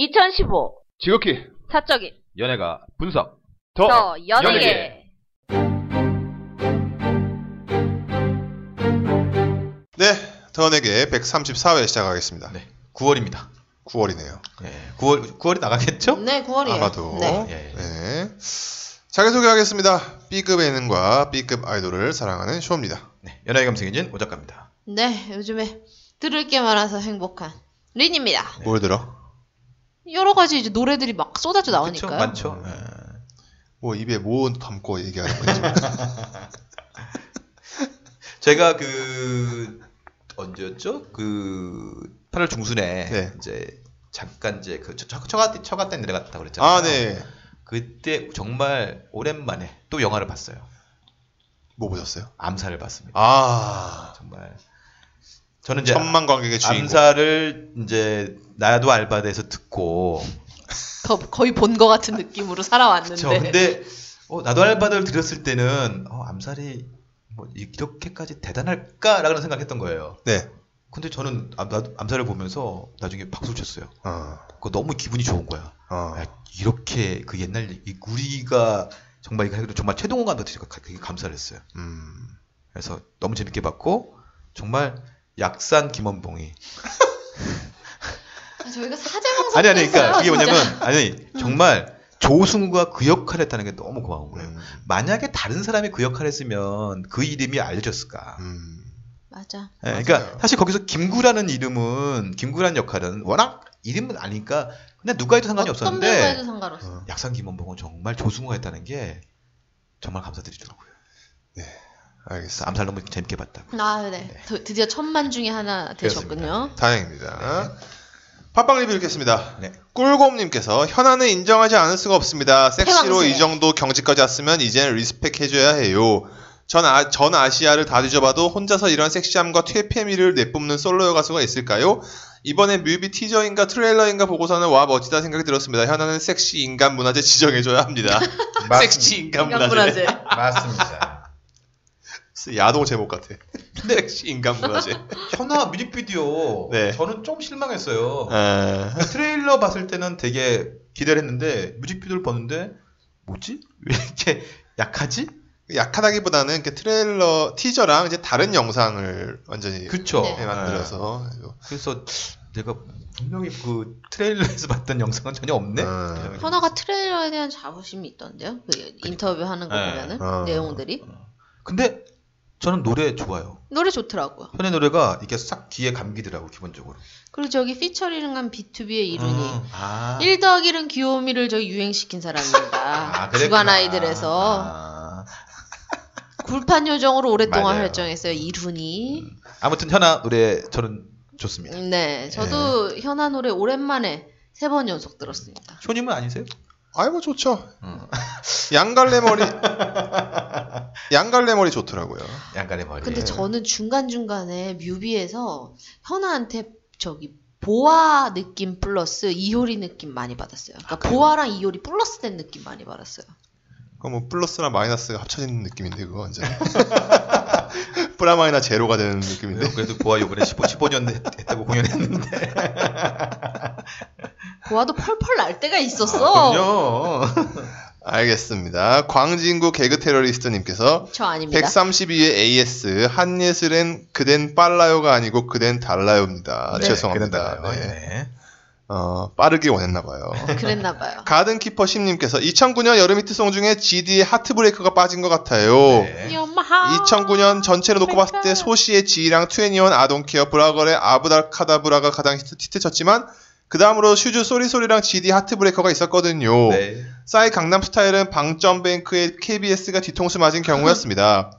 2015 지극히 사적인 연예가 분석 더, 더 연예계 연예계. 네, 더원에게 134회 시작하겠습니다. 네. 9월입니다. 9월이네요. 예. 9월 9월이 나가겠죠? 네, 9월이에요. 아마도. 네. 예. 네. 자기소개하겠습니다. B급 예능과 B급 아이돌을 사랑하는 쇼입니다. 네. 연예계 감성인진 오작가입니다. 네, 요즘에 들을 게 많아서 행복한 린입니다. 뭘 들어? 여러 가지 이제 노래들이 막 쏟아져 그쵸? 나오니까요. 많죠. 예. 뭐 입에 뭐 담고 얘기하는 거지? 제가 그 언제였죠? 그 8월 중순에 네. 이제 잠깐 이제 그 처- 처가 처가 때 내려갔다 그랬잖아요. 아, 네. 그때 정말 오랜만에 또 영화를 봤어요. 뭐 보셨어요? 암살을 봤습니다. 아, 정말 저는 이제 천만 관객의 주인공. 암살을 이제 나도 알바돼서 듣고 거, 거의 본거 같은 느낌으로 살아왔는데. 그쵸. 근데 어, 나도 알바들 들었을 때는 어, 암살이 뭐 이렇게까지 대단할까라는 생각했던 거예요. 네. 근데 저는 암, 나- 암살을 보면서 나중에 박수 쳤어요. 어, 그거 너무 기분이 좋은 거야. 어. 야, 이렇게 그 옛날 이 우리가 정말 이거 정말 최동원 감독한테 감사를 했어요. 음. 그래서 너무 재밌게 봤고 정말 약산 김원봉이 아, 저희가 사제방송 아니 아니 그러니까 그게 진짜. 뭐냐면 아니 정말 조승우가 그 역할을 했다는 게 너무 고마운 거예요. 음. 만약에 다른 사람이 그 역할을 했으면 그 이름이 알려졌을까? 음. 맞아. 예, 맞아요. 그러니까 사실 거기서 김구라는 이름은 김구라는 역할은 워낙 이름은 아니까 그냥 누가 해도 상관이 어떤 배우가 해도 없었는데 상관없어. 어. 약산 김원봉은 정말 조승우가 했다는 게 정말 감사드리더라고요. 그래서 알겠습니다. 암살 너무 재밌게 봤다. 아, 네. 드, 드디어 천만 중에 하나 되셨군요. 다행입니다. 팟빵 리뷰 읽겠습니다. 네. 꿀곰님께서 현아는 인정하지 않을 수가 없습니다. 섹시로. 이 정도 경지까지 왔으면 이제는 respect 해줘야 해요. 전, 아, 전 아시아를 다 뒤져봐도 혼자서 이런 섹시함과 퇴폐미를 내뿜는 솔로 가수가 있을까요? 이번에 뮤비 티저인가 트레일러인가 보고서는 와 멋지다 생각이 들었습니다. 현아는 섹시 인간 문화재 지정해줘야 합니다. 섹시 인간 인간 문화재. 문화재. 맞습니다. 야동 제목 같아. 섹시 인간 문화재. 현아 뮤직비디오 네. 저는 좀 실망했어요. 아, 트레일러 봤을 때는 되게 기대를 했는데 뮤직비디오를 봤는데 뭐지? 왜 이렇게 약하지? 약하다기보다는 그 트레일러 티저랑 이제 다른 영상을 완전히 그쵸. 네. 해 만들어서 그래서 내가 분명히 그 트레일러에서 봤던 영상은 전혀 없네. 음. 현아가 트레일러에 대한 자부심이 있던데요. 그 인터뷰 하는 거 네. 보면은 어. 내용들이 근데 저는 노래 좋아요. 노래 좋더라고요. 현의 노래가 이게 싹 귀에 감기더라고 기본적으로. 그리고 저기 피처링한 B2B의 이룬이 음, 아. 1더 1은 귀요미를 저기 유행시킨 사람입니다. 아. 주간 아이들에서 아. 굴판 요정으로 오랫동안 맞아요. 활동했어요. 이룬이. 아무튼 현아 노래 저는 좋습니다. 네, 저도 현아 노래 오랜만에 세 번 연속 들었습니다. 쇼님은 아니세요? 아이고 좋죠. 음. 양갈래 머리 양갈래 머리 좋더라고요. 양갈래 머리. 근데 저는 중간 중간에 뮤비에서 현아한테 저기 보아 느낌 플러스 이효리 느낌 많이 받았어요. 그러니까 보아랑 이효리 플러스 된 느낌 많이 받았어요. 그거 뭐 플러스나 마이너스가 합쳐진 느낌인데 그거 완전. 프라마이나 제로가 되는 느낌인데. 그래도 보아 요번에 15, 15년 했- 했다고 공연했는데. 보아도 펄펄 날 때가 있었어. 그럼요. 알겠습니다. 광진구 개그 테러리스트님께서 저 아닙니다. 132의 AS 한예슬엔 그댄 빨라요가 아니고 그댄 달라요입니다. 네, 죄송합니다. 그랬나 봐요. 네. 네. 어, 빠르게 원했나 봐요. 그랬나 봐요. 가든키퍼 심님께서 2009년 여름 히트송 중에 GD의 하트브레이크가 빠진 것 같아요. 네. 여마하. 2009년 전체로 놓고 봤을 때 소시의 Gee랑 2NE1 I Don't Care 브아걸의 Abracadabra가 가장 히트, 히트쳤지만 그 다음으로 슈주 Sorry Sorry랑 GD 하트브레이커가 있었거든요. 네. 싸이 강남스타일은 방점뱅크의 KBS가 뒤통수 맞은 경우였습니다.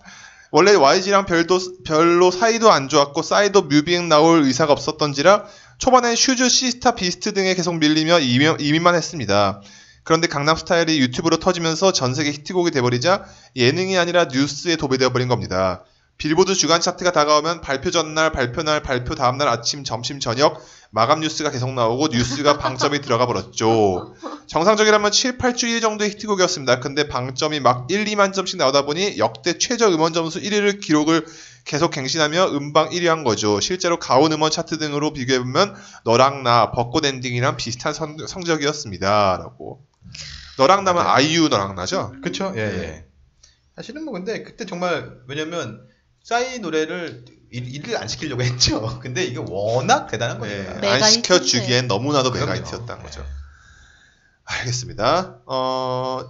원래 YG랑 별도, 별로 사이도 안 좋았고 싸이도 뮤뱅 나올 의사가 없었던지라 초반엔 슈주, 시스타, 비스트 등에 계속 밀리며 2위만 했습니다. 그런데 강남스타일이 유튜브로 터지면서 전 세계 히트곡이 돼버리자 예능이 아니라 뉴스에 도배되어버린 겁니다. 빌보드 주간 차트가 다가오면 발표 전날, 발표 날, 발표 다음 날 아침, 점심, 저녁 마감 뉴스가 계속 나오고 뉴스가 방점이 들어가 버렸죠. 정상적이라면 7, 8주 정도의 히트곡이었습니다. 근데 방점이 막 1, 2만 점씩 나오다 보니 역대 최저 음원 점수 1위를 기록을 계속 갱신하며 음방 1위 한 거죠. 실제로 가온 음원 차트 등으로 비교해보면 너랑 나 벚꽃 엔딩이랑 비슷한 성, 성적이었습니다. 라고. 너랑 나면 네. 아이유 너랑 나죠? 그쵸? 예, 예. 사실은 뭐 근데 그때 정말 왜냐면 싸이 노래를 일- 일을 안 시키려고 했죠. 근데 이게 워낙 대단한 네. 메가 안 시켜주기엔 너무나도 그럼요. 메가히트였다는 거죠. 네. 알겠습니다. 어,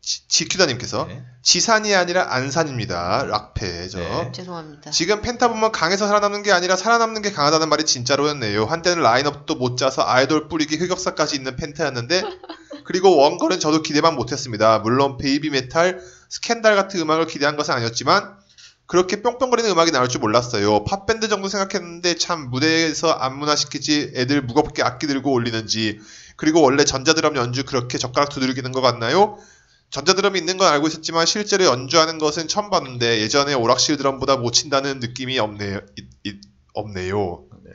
지- 지큐다님께서 네. 지산이 아니라 안산입니다. 락페죠. 네. 죄송합니다. 지금 펜타 보면 강해서 살아남는 게 아니라 살아남는 게 강하다는 말이 진짜로였네요. 한때는 라인업도 못 짜서 아이돌 뿌리기 흑역사까지 있는 펜타였는데 그리고 원걸은 저도 기대만 못했습니다. 물론 베이비 메탈, 스캔들 같은 음악을 기대한 것은 아니었지만 그렇게 뿅뿅거리는 음악이 나올 줄 몰랐어요. 팝밴드 정도 생각했는데 참 무대에서 안무나 시키지 애들 무겁게 악기 들고 올리는지 그리고 원래 전자드럼 연주 그렇게 젓가락 두드리는 것 같나요? 전자드럼이 있는 건 알고 있었지만 실제로 연주하는 것은 처음 봤는데 예전에 오락실 드럼보다 못 친다는 느낌이 없네요. 이- 이- 없네요. 네.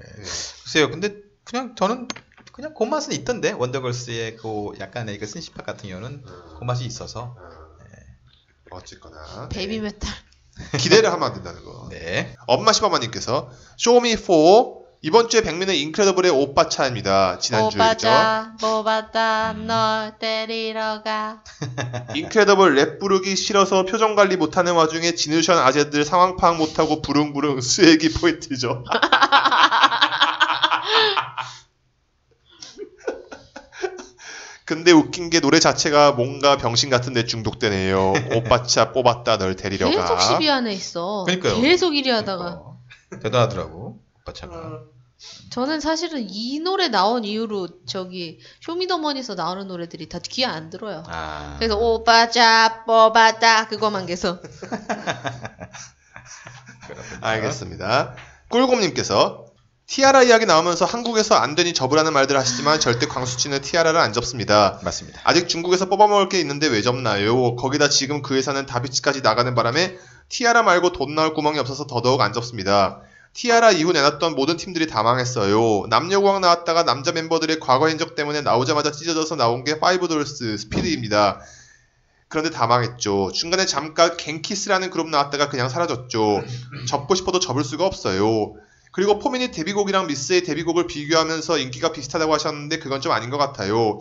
글쎄요. 근데 그냥 저는 그냥 그 맛은 있던데 원더걸스의 그 약간의 그 synth 같은 경우는 그 맛이 있어서 어쨌거나 베이비 메탈. 기대를 하면 안 된다는 거. 네. 엄마 시바마님께서 쇼미 4 이번 주에 백민의 인크레더블의 오빠 차입니다. 지난주에? 오빠차, 뽑았다, 널 데리러 가. 인크레더블 랩 부르기 싫어서 표정 관리 못하는 와중에 지누션 아재들 상황 파악 못하고 부릉부릉 swag이 포인트죠. 근데 웃긴 게 노래 자체가 뭔가 병신 같은 데 중독되네요. 오빠차 뽑았다 널 데리러 계속 가. 10위 안에 있어. 그러니까요. 계속 1위 하다가. 어, 대단하더라고. 오빠 차가. 음. 저는 사실은 이 노래 나온 이후로 저기 쇼미더머니에서 나오는 노래들이 다 귀에 안 들어요. 아. 그래서 오빠자, 뽑았다 그거만 계속. 알겠습니다. 꿀곰님께서 티아라 이야기 나오면서 한국에서 안 되니 접으라는 말들 하시지만 절대 광수치는 티아라를 안 접습니다. 맞습니다. 아직 중국에서 뽑아먹을 게 있는데 왜 접나요? 거기다 지금 그 회사는 다비치까지 나가는 바람에 티아라 말고 돈 나올 구멍이 없어서 더더욱 안 접습니다. 티아라 이후 내놨던 모든 팀들이 다 망했어요. 남녀공학 나왔다가 남자 멤버들의 과거 행적 때문에 나오자마자 찢어져서 나온 게 파이브돌스 스피드입니다. 그런데 다 망했죠. 중간에 잠깐 갱키스라는 그룹 나왔다가 그냥 사라졌죠. 접고 싶어도 접을 수가 없어요. 그리고 포미닛 데뷔곡이랑 미스 A 데뷔곡을 비교하면서 인기가 비슷하다고 하셨는데 그건 좀 아닌 것 같아요.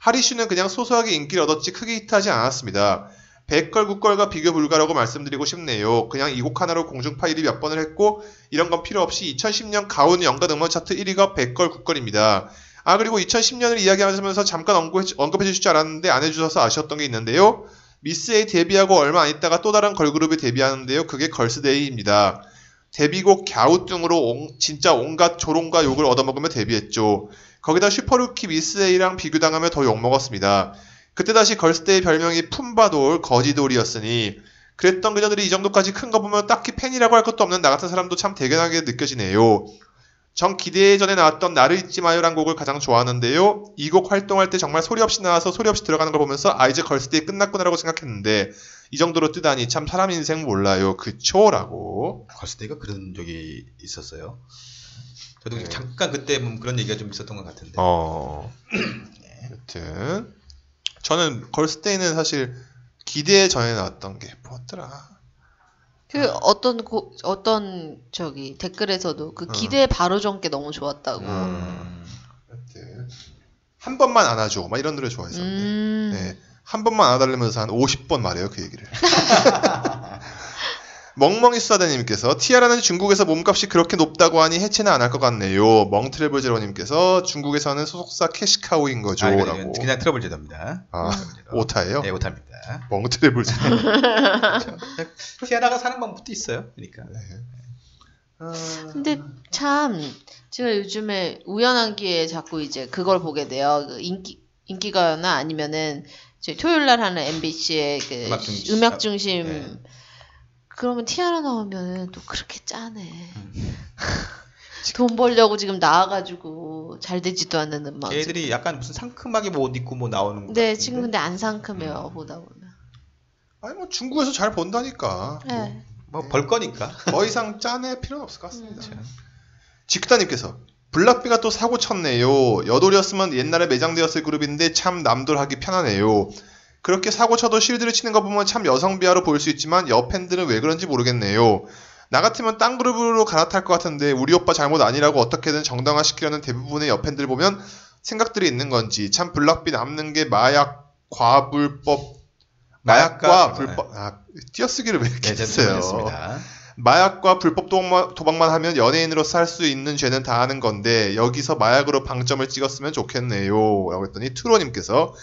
Hot Issue는 그냥 소소하게 인기를 얻었지 크게 히트하지 않았습니다. 100걸 9걸과 비교 불가라고 말씀드리고 싶네요. 그냥 이 곡 하나로 공중파 1위 몇 번을 했고 이런 건 필요 없이 2010년 가온 연간 음원 차트 1위가 Bad Girl Good Girl입니다. 아 그리고 2010년을 이야기하면서 잠깐 언급해, 주실 줄 알았는데 안 해주셔서 아쉬웠던 게 있는데요. 미스 A 데뷔하고 얼마 안 있다가 또 다른 걸그룹이 데뷔하는데요. 그게 걸스데이입니다. 데뷔곡 갸우뚱으로 온- 진짜 온갖 조롱과 욕을 얻어먹으며 데뷔했죠. 거기다 슈퍼루키 미스 A랑 비교당하며 더 욕먹었습니다. 그때 다시 걸스데이 별명이 품바돌, 거지돌이었으니 그랬던 그녀들이 이 정도까지 큰 거 보면 딱히 팬이라고 할 것도 없는 나 같은 사람도 참 대견하게 느껴지네요. 전 기대 전에 나왔던 나를 잊지 마요란 곡을 가장 좋아하는데요. 이 곡 활동할 때 정말 소리 없이 나와서 소리 없이 들어가는 걸 보면서 아 이제 걸스데이 끝났구나라고 생각했는데 이 정도로 뜨다니 참 사람 인생 몰라요. 그초라고. 걸스데이가 그런 적이 있었어요. 저도 네. 잠깐 그때 뭐 그런 얘기가 좀 있었던 것 같은데. 어. 여튼 저는 걸스데이는 사실 기대 전에 나왔던 게 뭐였더라. 그 어떤 고, 어떤 저기 댓글에서도 그 어. 기대 바로 전게 너무 좋았다고. 음. 여튼 한 번만 안아줘. 막 이런 노래 좋아했었는데. 음. 네. 한 번만 안아달라면서 한 50번 말해요, 그 얘기를. 멍멍이 수사대님께서 티아라는 중국에서 몸값이 그렇게 높다고 하니 해체는 안 할 것 같네요. 멍트래블 제로님께서 중국에서는 소속사 캐시카우인 거죠. 아, 라고. 그냥, 그냥 트러블 제도입니다. 아, 트러블 제도. 오타예요? 네, 오타입니다. 멍트래블 제로. 티아라가 사는 방법도 있어요. 그러니까. 근데 참 제가 요즘에 우연한 기회에 자꾸 이제 그걸 보게 돼요. 그 인기 인기가요나 아니면은 토요일 날 하는 MBC의 그 음악 중심. 음악 중심 네. 그러면 티아라 나오면은 또 그렇게 짜네. 음. 돈 벌려고 지금 나와가지고 잘 되지도 않는 음악. 걔들이 약간 무슨 상큼하게 뭐 옷 입고 뭐 나오는 거 네 같은데. 지금 근데 안 상큼해요 보다 보면. 아니, 뭐 중국에서 잘 번다니까. 네. 뭐벌 거니까. 더 이상 짜낼 필요는 없을 것 같습니다. 음. 지크다님께서 블락비가 또 사고 쳤네요. 여돌이었으면 옛날에 매장되었을 그룹인데 참 남돌하기 편하네요. 그렇게 사고 쳐도 실드를 치는 거 보면 참 여성 비하로 보일 수 있지만 여팬들은 왜 그런지 모르겠네요. 나 같으면 딴 그룹으로 갈아탈 것 같은데 우리 오빠 잘못 아니라고 어떻게든 정당화시키려는 대부분의 여팬들 보면 생각들이 있는 건지 참 블락비 남는 게 마약 과불법 마약과 마약과 불법 아 띄어쓰기를 왜 이렇게 네, 했어요? 마약과 불법 도박만, 하면 연예인으로 살수 있는 죄는 다 하는 건데 여기서 마약으로 방점을 찍었으면 좋겠네요. 라고 했더니 트로님께서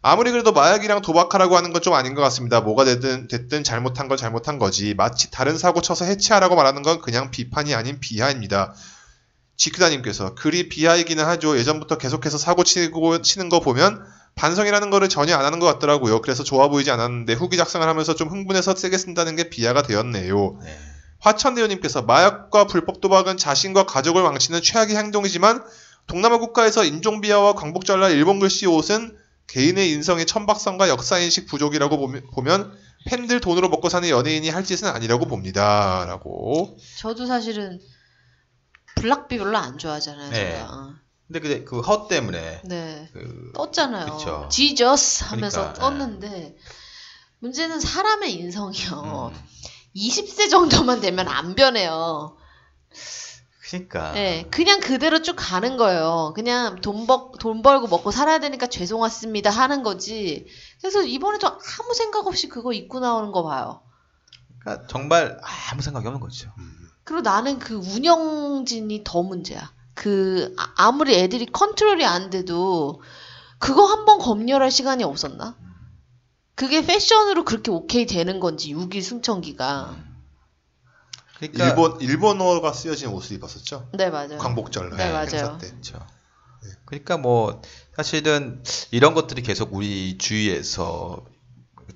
아무리 그래도 마약이랑 도박하라고 하는 건 좀 아닌 것 같습니다. 뭐가 됐든, 됐든 잘못한 건 잘못한 거지. 마치 다른 사고 쳐서 해체하라고 말하는 건 그냥 비판이 아닌 비하입니다. 지크다님께서 그리 비하이기는 하죠. 예전부터 계속해서 사고 치고 치는 거 보면 반성이라는 거를 전혀 안 하는 것 같더라고요. 그래서 좋아 보이지 않았는데 후기 작성을 하면서 좀 흥분해서 세게 쓴다는 게 비하가 되었네요. 네. 화천대유님께서 마약과 불법 도박은 자신과 가족을 망치는 최악의 행동이지만 동남아 국가에서 인종비하와 광복절날 일본 글씨 옷은 개인의 인성의 천박성과 역사인식 부족이라고 보면, 보면 팬들 돈으로 먹고 사는 연예인이 할 짓은 아니라고 봅니다. 라고. 저도 사실은 블락비 별로 안 좋아하잖아요. 네. 제가. 근데 그, 그 허 때문에 네. 그 떴잖아요. 그쵸. 지저스 하면서 그러니까, 떴는데 문제는 사람의 인성이요. 음, 20세 정도만 되면 안 변해요. 그러니까 네, 그냥 그대로 쭉 가는 거예요. 그냥 돈, 벌, 돈 벌고 먹고 살아야 되니까 죄송했습니다 하는 거지. 그래서 이번에도 아무 생각 없이 그거 입고 나오는 거 봐요. 그러니까 정말 아무 생각이 없는 거죠. 그리고 나는 그 운영진이 더 문제야. 그 아- 아무리 애들이 컨트롤이 안 돼도 그거 한 번 검열할 시간이 없었나? 그게 패션으로 그렇게 오케이 되는 건지 6일 승천기가. 그러니까 일본, 일본어가 쓰여진 옷을 입었었죠. 네 맞아요. 광복절 네, 맞아요. 행사 때. 그렇죠. 그러니까 뭐 사실은 이런 것들이 계속 우리 주위에서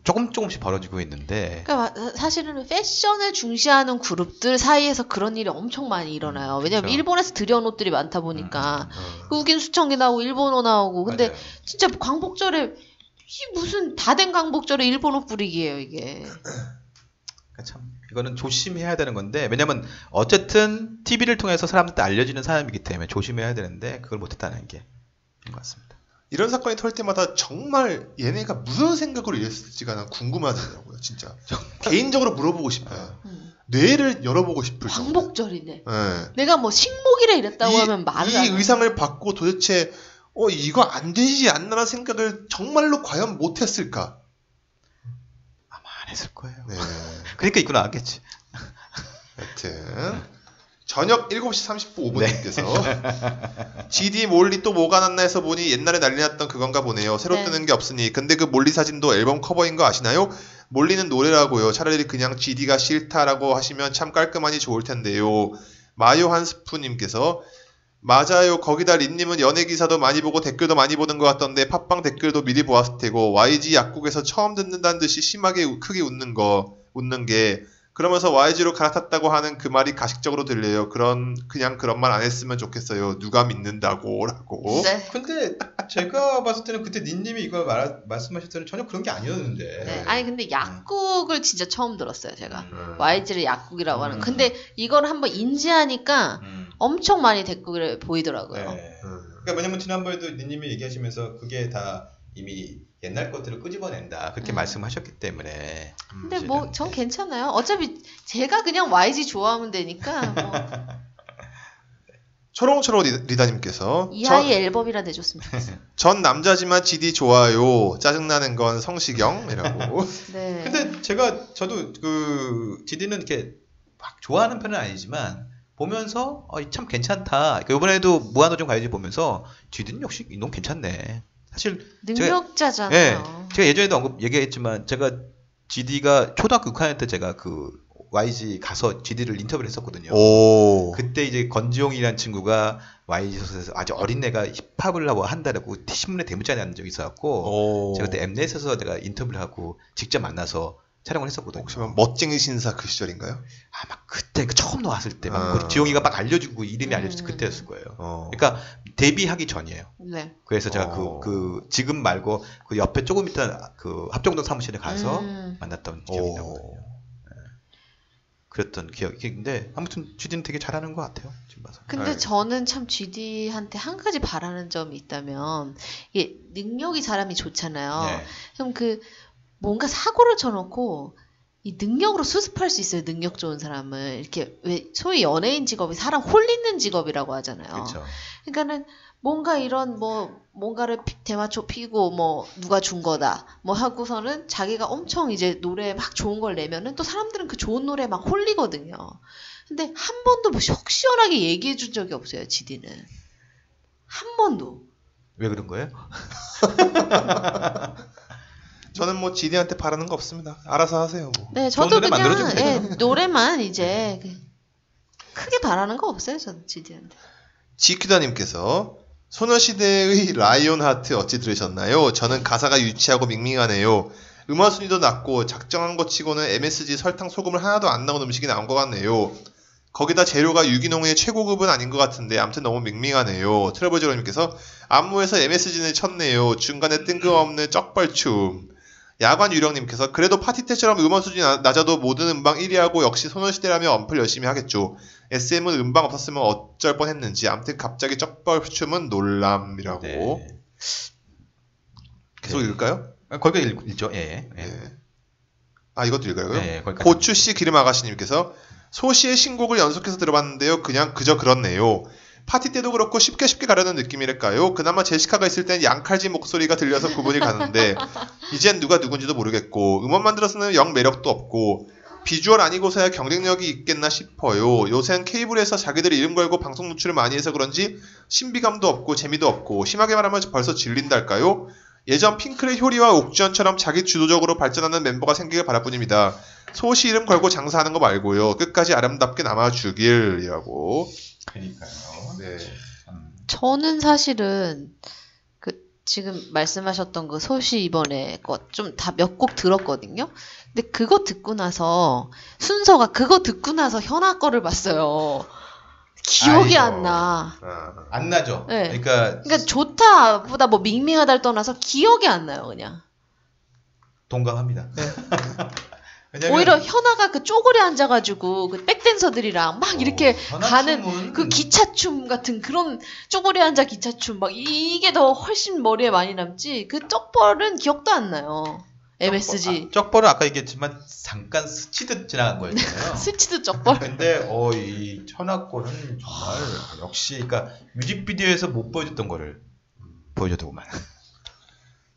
조금 조금씩 벌어지고 있는데 그러니까 마- 사실은 패션을 중시하는 그룹들 사이에서 그런 일이 엄청 많이 일어나요. 왜냐면 그쵸. 일본에서 들여온 옷들이 많다 보니까 어. 그 우긴 수청기 나오고 일본어 나오고 근데 맞아요. 진짜 광복절에 이 무슨 다 된 광복절에 일본어 뿌리기예요 이게. 그러니까 참 이거는 조심해야 되는 건데 왜냐면 어쨌든 TV를 통해서 사람들한테 알려지는 사람이기 때문에 조심해야 되는데 그걸 못했다는 게 같습니다. 이런 사건이 털 때마다 정말 얘네가 무슨 생각으로 이랬을지가 난 궁금하더라고요, 진짜. 개인적으로 물어보고 싶어요. 음. 뇌를 열어보고 싶을 정도. 광복절이네. 예. 내가 뭐 식목일에 이랬다고 이, 하면 말을 이안 해. 의상을 받고 도대체 어 이거 안 되지 않나라는 생각을 정말로 과연 못했을까? 아마 안 했을 거예요. 네. 그러니까 입고 나왔겠지. 여튼 저녁 7시 30분 네. 5분님께서 GD Molly 또 뭐가 났나 해서 보니 옛날에 난리 났던 그건가 보네요. 새로 네. 뜨는 게 없으니. 근데 그 Molly 사진도 앨범 커버인 거 아시나요? Molly는 노래라고요. 차라리 그냥 GD가 싫다라고 하시면 참 깔끔하니 좋을 텐데요. 마요 한 스푼님께서 맞아요. 거기다 린님은 연예 기사도 많이 보고 댓글도 많이 보는 것 같던데 팟빵 댓글도 미리 보았을 테고 YG 약국에서 처음 듣는다는 듯이 심하게 우- 크게 웃는 거 웃는 게 그러면서 YG로 갈아탔다고 하는 그 말이 가식적으로 들려요. 그런 그냥 그런 말 안 했으면 좋겠어요. 누가 믿는다고라고. 네. 근데 제가 봤을 때는 그때 닌님이 이걸 말, 말씀하실 때는 전혀 그런 게 아니었는데. 네. 아니 근데 약국을 진짜 처음 들었어요 제가. 음. YG를 약국이라고 하는. 음. 근데 이걸 한번 인지하니까 음. 엄청 많이 댓글에 보이더라고요. 네. 음. 그러니까 왜냐면 지난번에도 닌님이 얘기하시면서 그게 다 이미 옛날 것들을 끄집어낸다 그렇게 음. 말씀하셨기 때문에. 근데 뭐 전 괜찮아요. 어차피 제가 그냥 YG 좋아하면 되니까 뭐 초롱초롱 리- 리다님께서 이 전- 아이 앨범이라 내줬으면 좋겠어요. 전 남자지만 GD 좋아요. 짜증나는 건 성시경이라고. 네. 근데 제가 저도 그 GD는 이렇게 막 좋아하는 편은 아니지만 보면서 어, 참 괜찮다. 그러니까 이번에도 무한도전 가야지 보면서 GD는 역시 이놈 괜찮네. 사실 능력자잖아요. 제가 예전에도 언급 얘기했지만 제가 GD가 초등학교 6학년 때 제가 그 YG 가서 GD를 인터뷰를 했었거든요. 오. 그때 이제 건지용이라는 친구가 YG 소속에서 아주 어린 애가 힙합을 하고 한다고 신문에 대문자에 난 적이 있어갖고 오. 제가 그때 엠넷에서 내가 인터뷰를 하고 직접 만나서 촬영을 했었거든요. 혹시 뭐 멋쟁이 신사 그 시절인가요? 아마 그 때그 처음 나왔을 때, 막 아. 그 지용이가 막 알려주고 이름이 알려졌을 때 음. 그때였을 거예요. 어. 그러니까 데뷔하기 전이에요. 네. 그래서 제가 어. 그, 그 지금 말고 그 옆에 조금 있던 그 합정동 사무실에 가서 음. 만났던 기억이 오. 나거든요. 그랬던 기억이 근데 아무튼 GD는 되게 잘하는 것 같아요. 지금 봐서. 근데 네. 저는 참 GD한테 한 가지 바라는 점이 있다면 이게 능력이 사람이 좋잖아요. 네. 그럼 그 뭔가 사고를 쳐놓고 이 능력으로 수습할 수 있어요. 능력 좋은 사람을 이렇게 왜 소위 연예인 직업이 사람 홀리는 직업이라고 하잖아요. 그렇죠. 그러니까는 뭔가 이런 뭐 뭔가를 피- 대마초 피고 뭐 누가 준 거다 뭐 하고서는 자기가 엄청 이제 노래 막 좋은 걸 내면은 또 사람들은 그 좋은 노래 막 홀리거든요. 근데 한 번도 뭐 속 시원하게 얘기해 준 적이 없어요. 지디는 한 번도. 왜 그런 거예요? 저는 뭐 지디한테 바라는 거 없습니다. 알아서 하세요. 뭐. 네, 저도 노래 그냥 예. 노래만 이제 그- 크게 바라는 거 없어요. 저는 지디한테. 지큐다님께서 소녀시대의 라이온 하트 어찌 들으셨나요? 저는 가사가 유치하고 밍밍하네요. 음악 순위도 낮고 작정한 것 치고는 MSG 설탕 소금을 하나도 안 넣은 음식이 나온 것 같네요. 거기다 재료가 유기농의 최고급은 아닌 것 같은데 아무튼 너무 밍밍하네요. 트러블제로님께서 안무에서 MSG는 쳤네요. 중간에 뜬금없는 쩍벌춤. 야관 유령님께서 그래도 파티 때처럼 음원 수준이 나- 낮아도 모든 음방 1위하고 역시 소녀시대라면 엄플 열심히 하겠죠. SM은 음방 없었으면 어쩔 뻔했는지 아무튼 갑자기 쩍벌춤은 놀람이라고 네. 계속 네. 읽을까요? 아, 거기가 읽, 읽죠. 예. 예. 네. 아 이것도 읽어요? 예. 고추씨 기름 아가씨님께서 소시의 신곡을 연속해서 들어봤는데요. 그냥 그저 그렇네요. 파티 때도 그렇고 쉽게 쉽게 가려는 느낌이랄까요? 그나마 제시카가 있을 땐 양칼지 목소리가 들려서 구분이 가는데 이젠 누가 누군지도 모르겠고 음원만 들었으면 영 매력도 없고 비주얼 아니고서야 경쟁력이 있겠나 싶어요. 요새는 케이블에서 자기들이 이름 걸고 방송 노출을 많이 해서 그런지 신비감도 없고 재미도 없고 심하게 말하면 벌써 질린달까요? 예전 핑클의 효리와 옥주현처럼 자기 주도적으로 발전하는 멤버가 생기길 바랄 뿐입니다. 소시 이름 걸고 장사하는 거 말고요. 끝까지 아름답게 남아주길이라고. 그러니까요. 네. 저는 사실은 그 지금 말씀하셨던 그 소시 이번에 것좀 다 몇 곡 들었거든요. 근데 그거 듣고 나서 순서가 그거 듣고 나서 현아 거를 봤어요. 기억이 아이고. 안 나. 아, 안 나죠. 네. 그러니까 그러니까 좋다보다 뭐 밍밍하다를 떠나서 기억이 안 나요, 그냥. 동감합니다. 왜냐면 오히려 현아가 그 쪼그려 앉아가지고 그 백댄서들이랑 막 이렇게 어, 현아 가는 춤은 그 기차춤 같은 그런 쪼그려 앉아 기차춤 막 이게 더 훨씬 머리에 많이 남지 그 떡벌은 기억도 안 나요. MSG 아, 쩍벌은 아까 얘기했지만 잠깐 스치듯 지나간 거였잖아요. 스치듯 쩍벌. 근데 어 이 현아 건은 정말 역시 그러니까 뮤직비디오에서 못 보여줬던 거를 보여줬더구만.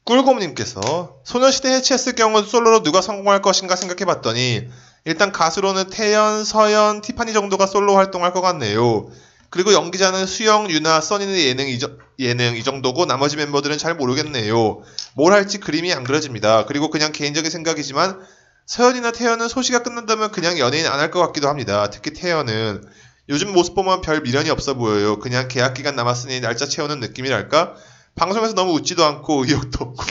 꿀곰님께서 소녀시대 해체했을 경우 솔로로 누가 성공할 것인가 생각해봤더니 일단 가수로는 태연, 서현, 티파니 정도가 솔로 활동할 것 같네요. 그리고 연기자는 수영, 윤아, 써니는 예능 이, 정- 예능 이 정도고 나머지 멤버들은 잘 모르겠네요. 뭘 할지 그림이 안 그려집니다. 그리고 그냥 개인적인 생각이지만 서연이나 태연은 소시가 끝난다면 그냥 연예인 안 할 것 같기도 합니다. 특히 태연은 요즘 모습 보면 별 미련이 없어 보여요. 그냥 계약 기간 남았으니 날짜 채우는 느낌이랄까? 방송에서 너무 웃지도 않고 의욕도 없고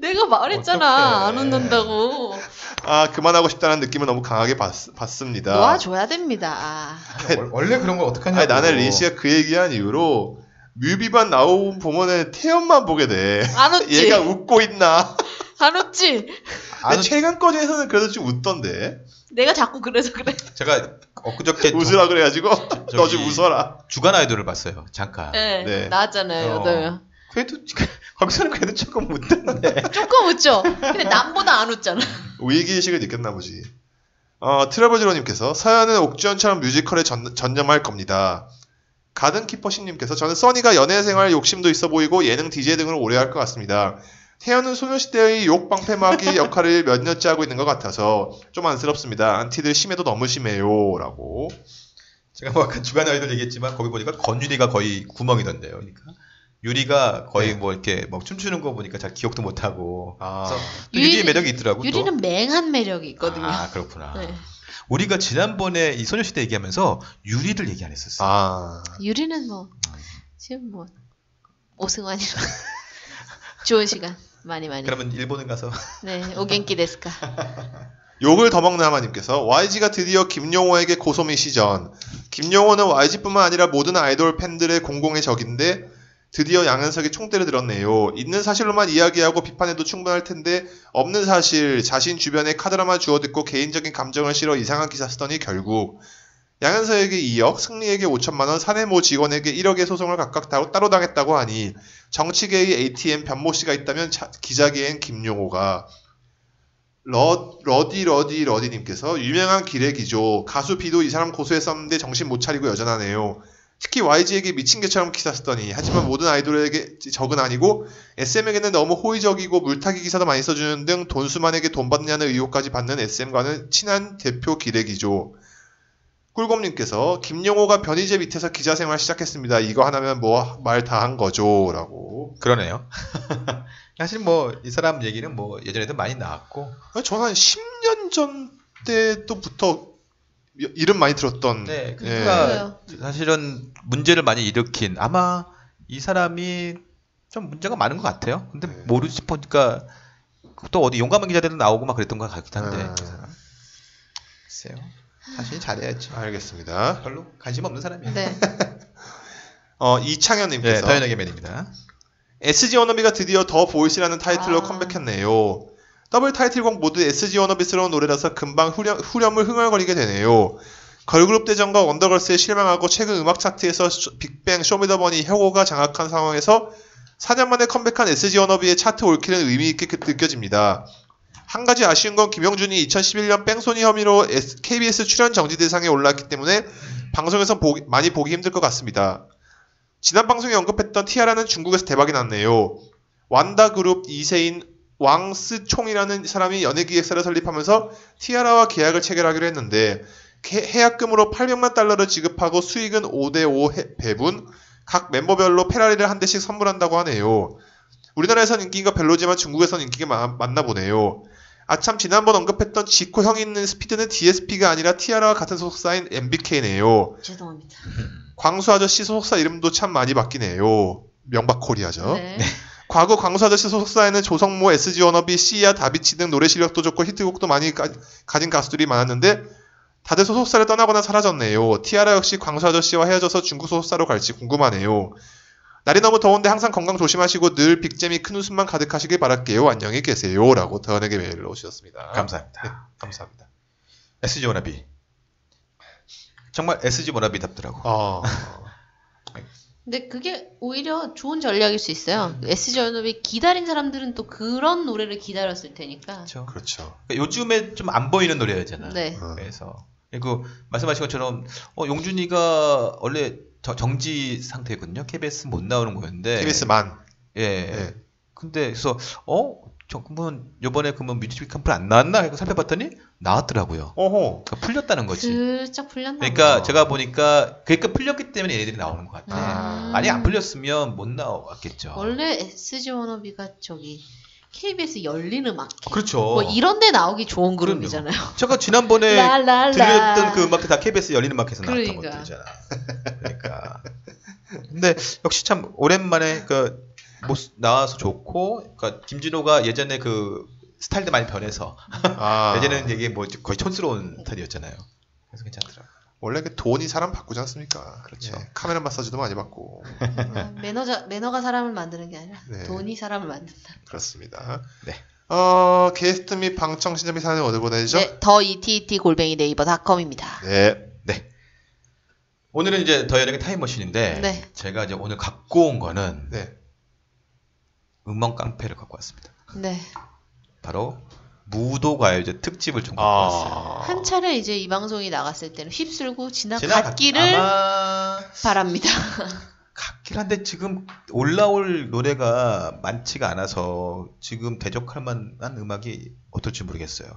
내가 말했잖아 어떡해. 안 웃는다고. 아 그만하고 싶다는 느낌을 너무 강하게 받, 받습니다. 놓아줘야 됩니다. 월- 원래 그런 걸 어떻게 하냐고. 아니, 나는 리시가 그 얘기한 이후로 뮤비만 나온 보면은 태연만 보게 돼. 안 웃지. 얘가 웃고 있나? 안 웃지. 근데 최근 거에서는 그래도 좀 웃던데. 내가 자꾸 그래서 그래. 제가 엊그저께 웃으라 그래가지고 너 좀 웃어라. 주간 아이돌을 봤어요. 잠깐. 네, 네. 나왔잖아요. 어. 여덟 명. 그래도 거기서는 그래도 조금 웃던데. 조금 웃죠. 근데 남보다 안 웃잖아. 위기의식을 느꼈나 보지. 어, 트러블즈로님께서 서연은 옥주현처럼 뮤지컬에 전, 전념할 겁니다. 가든키퍼신님께서 저는 써니가 연애 생활 욕심도 있어 보이고 예능 DJ 등을 오래 할 것 같습니다. 태연은 소녀시대의 욕방패막이 역할을 몇 년째 하고 있는 것 같아서 좀 안쓰럽습니다. 안티들 심해도 너무 심해요. 라고. 제가 뭐 아까 주간 아이돌 얘기했지만 거기 보니까 건유리가 거의 구멍이던데요. 그러니까 유리가 거의 네. 뭐 이렇게 막 춤추는 거 보니까 잘 기억도 못 하고. 아, 그래서 또 유리- 유리 의 매력이 있더라고. 또. 유리는 맹한 매력이 있거든요. 아 그렇구나. 네. 우리가 지난번에 이 소녀시대 얘기하면서 유리를 얘기 안 했었어. 아. 유리는 뭐 지금 뭐 오승환이랑 좋은 시간 많이 많이. 그러면 일본에 가서 네, 오겐키 데스까. 욕을 더 먹는 하마님께서 YG가 드디어 김용호에게 고소미 시전. 김용호는 YG뿐만 아니라 모든 아이돌 팬들의 공공의 적인데 드디어 양현석이 총대를 들었네요. 있는 사실로만 이야기하고 비판해도 충분할 텐데 없는 사실, 자신 주변에 카더라만 주워듣고 개인적인 감정을 실어 이상한 기사 쓰더니 결국 양현석에게 2억, 승리에게 5천만 원, 사내 모 직원에게 1억의 소송을 각각 따로, 당했다고 하니 정치계의 ATM 변모 씨가 있다면 자- 기자계엔 김용호가 러, 러디 러디 러디님께서 유명한 기레기죠. 가수 비도 이 사람 고소했었는데 정신 못 차리고 여전하네요. 특히 YG에게 미친 개처럼 기사 쓰더니 하지만 모든 아이돌에게 적은 아니고 SM에게는 너무 호의적이고 물타기 기사도 많이 써주는 등 돈수만에게 돈 받느냐는 의혹까지 받는 SM과는 친한 대표 기레기죠. 꿀곰님께서 김용호가 변희재 밑에서 기자 생활 시작했습니다. 이거 하나면 뭐 말 다 한 거죠라고. 그러네요. 사실 뭐 이 사람 얘기는 뭐 예전에도 많이 나왔고 저는 한 10년 전 때부터 이름 많이 들었던. 네, 예. 그러니까 그래요. 사실은 문제를 많이 일으킨 아마 이 사람이 좀 문제가 많은 것 같아요. 근데 네. 모르지 싶으니까 또 어디 용감한 기자들도 나오고 막 그랬던 것 같긴 한데 아. 이 사람. 글쎄요. 자신이 잘해야지. 알겠습니다. 별로 관심 없는 사람이에요. 네. 어, 네, 이창현님께서 더현에게 맨입니다. SG 워너비가 드디어 The Voice라는 타이틀로 아. 컴백했네요. 더블 타이틀곡 모두 SG 워너비스러운 노래라서 금방 후렴, 후렴을 흥얼거리게 되네요. 걸그룹 대전과 원더걸스에 실망하고 최근 음악 차트에서 쇼- 빅뱅, 쇼미더머니, 혁오가 장악한 상황에서 4년 만에 컴백한 SG 워너비의 차트 올킬은 의미 있게 그- 느껴집니다. 한 가지 아쉬운 건 김용준이 2011년 뺑소니 혐의로 KBS 출연 정지 대상에 올랐기 때문에 방송에서 보기- 많이 보기 힘들 것 같습니다. 지난 방송에 언급했던 티아라는 중국에서 대박이 났네요. 완다 그룹 2세인 왕스총이라는 사람이 연예기획사를 설립하면서 티아라와 계약을 체결하기로 했는데 개- 해약금으로 800만 달러를 지급하고 수익은 5대5 배분, 각 멤버별로 페라리를 한 대씩 선물한다고 하네요. 우리나라에선 인기가 별로지만 중국에선 인기가 많- 많나 보네요. 아참 지난번 언급했던 지코 형이 있는 스피드는 DSP가 아니라 티아라와 같은 소속사인 MBK네요. 죄송합니다. 광수 아저씨 소속사 이름도 참 많이 바뀌네요. 명박 코리아죠. 네. 과거 광수 아저씨 소속사에는 조성모, SG 워너비, 씨야, 다비치 등 노래 실력도 좋고 히트곡도 많이 가, 진 가수들이 많았는데 다들 소속사를 떠나거나 사라졌네요. 티아라 역시 광수 아저씨와 헤어져서 중국 소속사로 갈지 궁금하네요. 날이 너무 더운데 항상 건강 조심하시고 늘 빅잼이 큰 웃음만 가득하시길 바랄게요. 안녕히 계세요. 라고 더현에게 메일을 오셨습니다. 감사합니다. 네, 감사합니다. SG 워너비. 정말 SG 워너비 답더라고. 어, 근데 그게 오히려 좋은 전략일 수 있어요. SG 연합이 기다린 사람들은 또 그런 노래를 기다렸을 테니까. 그렇죠. 그렇죠. 그러니까 요즘에 좀 안 보이는 노래였잖아. 네. 어. 그래서 그리고 말씀하신 것처럼 어, 용준이가 원래 저- 정지 상태거든요. KBS 못 나오는 거였는데. KBS만. 예. 예. 근데 그래서 어, 저 그러면 요번에 그러면 뮤직 컴플 안 나왔나? 해서 살펴봤더니 나왔더라고요. 어허. 그러니까 풀렸다는 거지. 슬쩍 풀렸나 그러니까 어. 제가 보니까 그러니까 풀렸기 때문에 얘네들이 나오는 것 같아. 아. 만약 안 풀렸으면 못 나왔겠죠. 원래 SG 워너비가 저기 KBS 열린 음악회 그렇죠. 뭐 이런 데 나오기 좋은 그럼요. 그룹이잖아요. 제가 지난번에. 들렸던 그 음악회 다 KBS 열린 음악회에서 나왔던 그러니까. 것들이잖아. 그러니까. 근데 역시 참 오랜만에 그 모- 나와서 좋고, 그러니까 김진호가 예전에 그 스타일도 많이 변해서 아. 예전에는 이게 뭐 거의 촌스러운 스타일이었잖아요. 그래서 괜찮더라고. 원래 그 돈이 사람 바꾸지 않습니까? 그렇죠. 예, 카메라 마사지도 많이 받고. 아, 매너자, 매너가 사람을 만드는 게 아니라 네. 돈이 사람을 만든다. 그렇습니다. 네. 어, 게스트 및 방청 신청비 사연을 어디 보내죠? 네, 더 ETT 골뱅이 네이버 닷컴입니다. 네. 오늘은 이제 더 여행의 타임머신인데 네. 제가 이제 오늘 갖고 온 거는 네. 음원 깡패를 갖고 왔습니다. 네. 바로 무도가요제 특집을 좀 갖고 왔어요. 아. 한 차례 이제 이 방송이 나갔을 때는 휩쓸고 지나갔- 지나갔기를 아마 바랍니다. 같긴 한데 지금 올라올 노래가 많지가 않아서 지금 대적할 만한 음악이 어떨지 모르겠어요.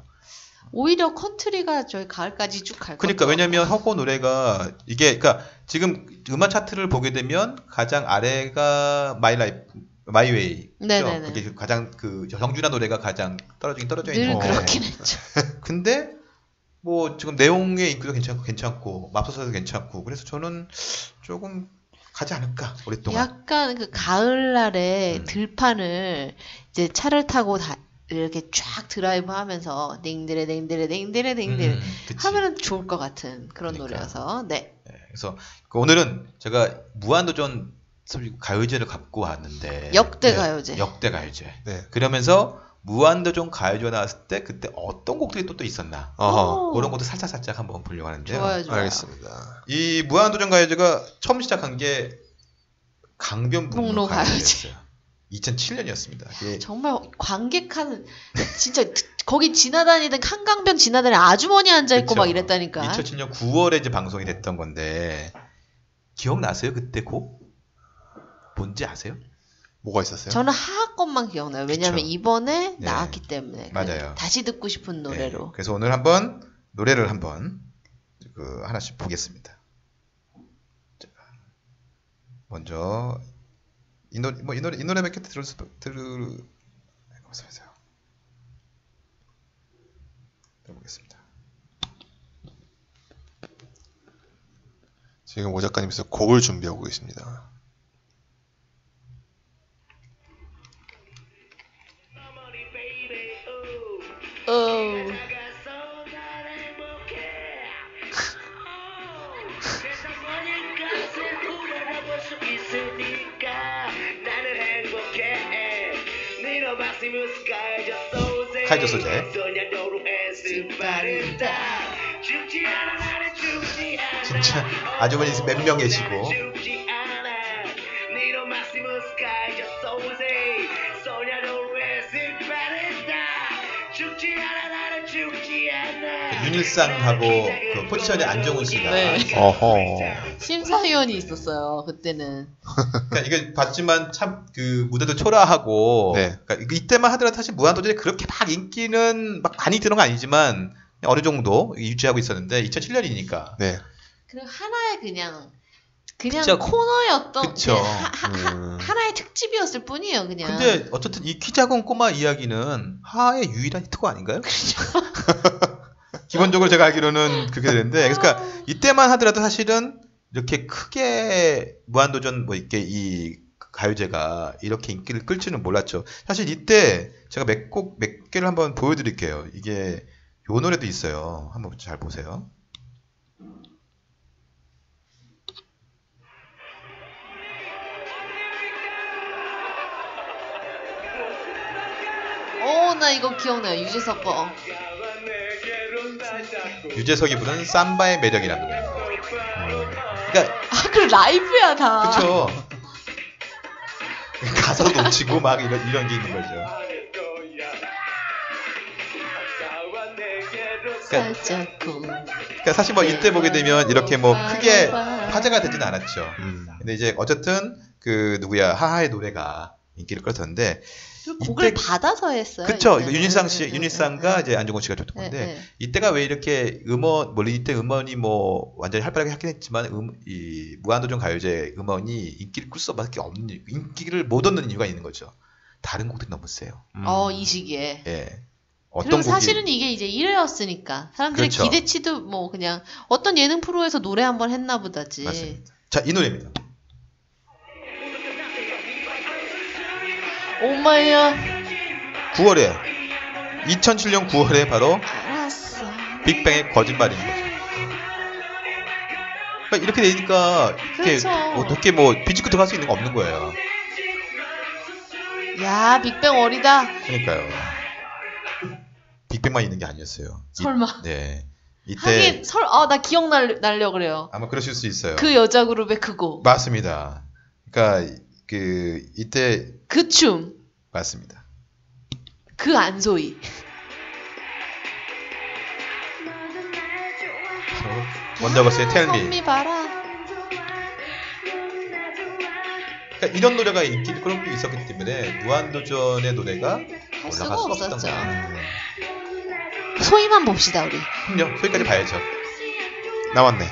오히려 컨트리가 저희 가을까지 쭉갈 그러니까 거죠. 왜냐면 허고 노래가 이게 그러니까 지금 음악 차트를 보게 되면 가장 아래가 마이 라이프 마이 웨이 네네네. 그게 가장 그 정준하 노래가 가장 떨어지긴 떨어져 늘 있는 그렇긴 데 했죠. 근데 뭐 지금 내용의 인기도 괜찮고 괜찮고 맙소사도 괜찮고 그래서 저는 조금 가지 않을까 오랫동안 약간 그 가을날에 음. 들판을 이제 차를 타고 다 이렇게 쫙 드라이브 하면서 냉드레 냉드레 냉드레 냉드레 음. 하면은 좋을 것 같은 그런 그러니까. 노래여서 네. 네, 그래서 그 오늘은 제가 무한도전 솔직히 가요제를 갖고 왔는데 역대 네, 가요제. 역대 가요제 네. 그러면서 무한도전 가요제 나왔을 때 그때 어떤 곡들이 또, 또 있었나 어허. 오, 그런 것도 살짝 살짝 한번 보려고 하는데요. 좋아요, 좋아요. 알겠습니다. 이 무한도전 가요제가 처음 시작한 게 강변북로 북로 가요제. 가요제였어요. 2007년이었습니다. 예. 정말 관객한 진짜 거기 지나다니던 한강변 지나다니는 아주머니 앉아 있고 그쵸. 막 이랬다니까. 2007년 9월에 이제 방송이 됐던 건데 기억나세요? 그때 곡? 뭔지 아세요? 뭐가 있었어요? 저는 하하권만 기억나요. 왜냐하면 그쵸. 이번에 네. 나왔기 때문에. 맞아요. 다시 듣고 싶은 노래로. 네, 그래서 오늘 한번 노래를 한번 그 하나씩 보겠습니다. 자, 먼저 이 노래 뭐이 노래 이 노래 몇개 들을 수 들을 잠시만요. 들어보겠습니다. 지금 오 작가님께서 곡을 준비하고 계십니다. 어. 카이저 소재. 진짜 아주머니 몇 명 계시고 윤일상하고 그 포지션의 안정훈 씨가 네. 어허. 심사위원이 있었어요. 그때는. 그러니까 이게 봤지만 참 그 무대도 초라하고 네. 그러니까 이때만 하더라도 사실 무한도전이 그렇게 막 인기는 막 많이 드는 건 아니지만 어느 정도 유지하고 있었는데 2007년이니까 네. 그리고 하나의 그냥 그냥 그쵸. 코너였던 그쵸. 그냥 하, 하, 음. 하나의 특집이었을 뿐이에요. 그냥. 근데 어쨌든 이 키 작은 꼬마 이야기는 하하의 유일한 히트곡 아닌가요? 기본적으로 제가 알기로는 그렇게 되는데 그러니까 이때만 하더라도 사실은 이렇게 크게 무한도전 뭐 이렇게 이 가요제가 이렇게 인기를 끌지는 몰랐죠. 사실 이때 제가 몇 곡 몇 개를 한번 보여드릴게요. 이게 요 노래도 있어요. 한번 잘 보세요. 오, 나 이거 기억나요. 유재석 거. 유재석이 부른 삼바의 매력이라는 노래입니다. 그러니까 아, 그 라이브야 다. 그쵸. 가사도 놓치고 막 이런, 이런 게 있는 거죠. 그러니까. 그러니까 사실 뭐 이때 보게 되면 이렇게 뭐 크게 화제가 되진 않았죠. 음. 근데 이제 어쨌든 그 누구야 하하의 노래가 인기를 끌었는데 그 곡을 이때- 받아서 했어요. 그쵸 이거. 윤일상 씨 네, 네, 윤일상과 네, 이제 안정권 씨가 줬던 네, 건데 네. 이때가 왜 이렇게 음원 물론 이때 음원이 뭐 완전히 활발하게 하긴 했지만 음, 이 무한도전 가요제 음원이 인기를 끌 수밖에 없는 인기를 못 얻는 이유가 있는 거죠. 다른 곡들이 너무 세요. 음. 어, 이 시기에. 예. 어떤 그리고 사실은 이게 이제 1회였으니까 사람들의 그렇죠. 기대치도 뭐 그냥 어떤 예능 프로에서 노래 한번 했나 보다지. 맞습니다. 자, 이 노래입니다. 오마야. 9월에 2007년 9월에 바로 알았어. 빅뱅의 거짓말인 거죠. 그러니까 이렇게 되니까 이렇게 그렇죠. 어떻게 뭐 비집고 들어갈 수 있는 거 없는 거예요. 야, 빅뱅 어리다. 그러니까요. 빅뱅만 있는 게 아니었어요. 이- 설마. 네. 이때 하긴 설, 아, 나 기억 날, 날려 그래요. 아마 그러실 수 있어요. 그 여자 그룹의 그거. 맞습니다. 그러니까 그 이때 그 춤. 맞습니다. 그 안소희. 원더걸스의 텔미. 그러니까 이런 노래가 인기 그런 게 있었기 때문에 무한도전의 노래가 할 수가 올라갈 수 없었던. 거예요. 소희만 봅시다, 우리. 그럼요. 소리까지 봐야죠. 나왔네.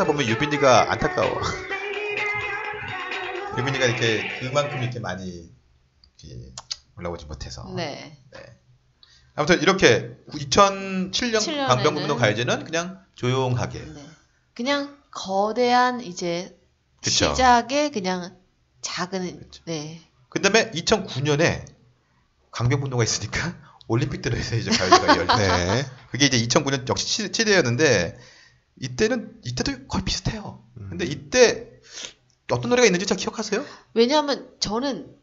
항상 보면 유빈이가 안타까워. 유빈이가 이렇게 그만큼 이렇게 많이 이렇게 올라오지 못해서. 네. 아무튼 이렇게 2007년 7년에는 강변북로 가요제는 그냥 조용하게. 네. 그냥 거대한 이제 그쵸. 시작의 그냥 작은 그쵸. 네. 그 다음에 2009년에 강변북로가 있으니까 올림픽대로 해서 이제 가요제가 열리죠. 네. 그게 이제 2009년 역시 7대였는데 이때는 이때도 거의 비슷해요. 음. 근데 이때 어떤 노래가 있는지 잘 기억하세요? 왜냐하면 저는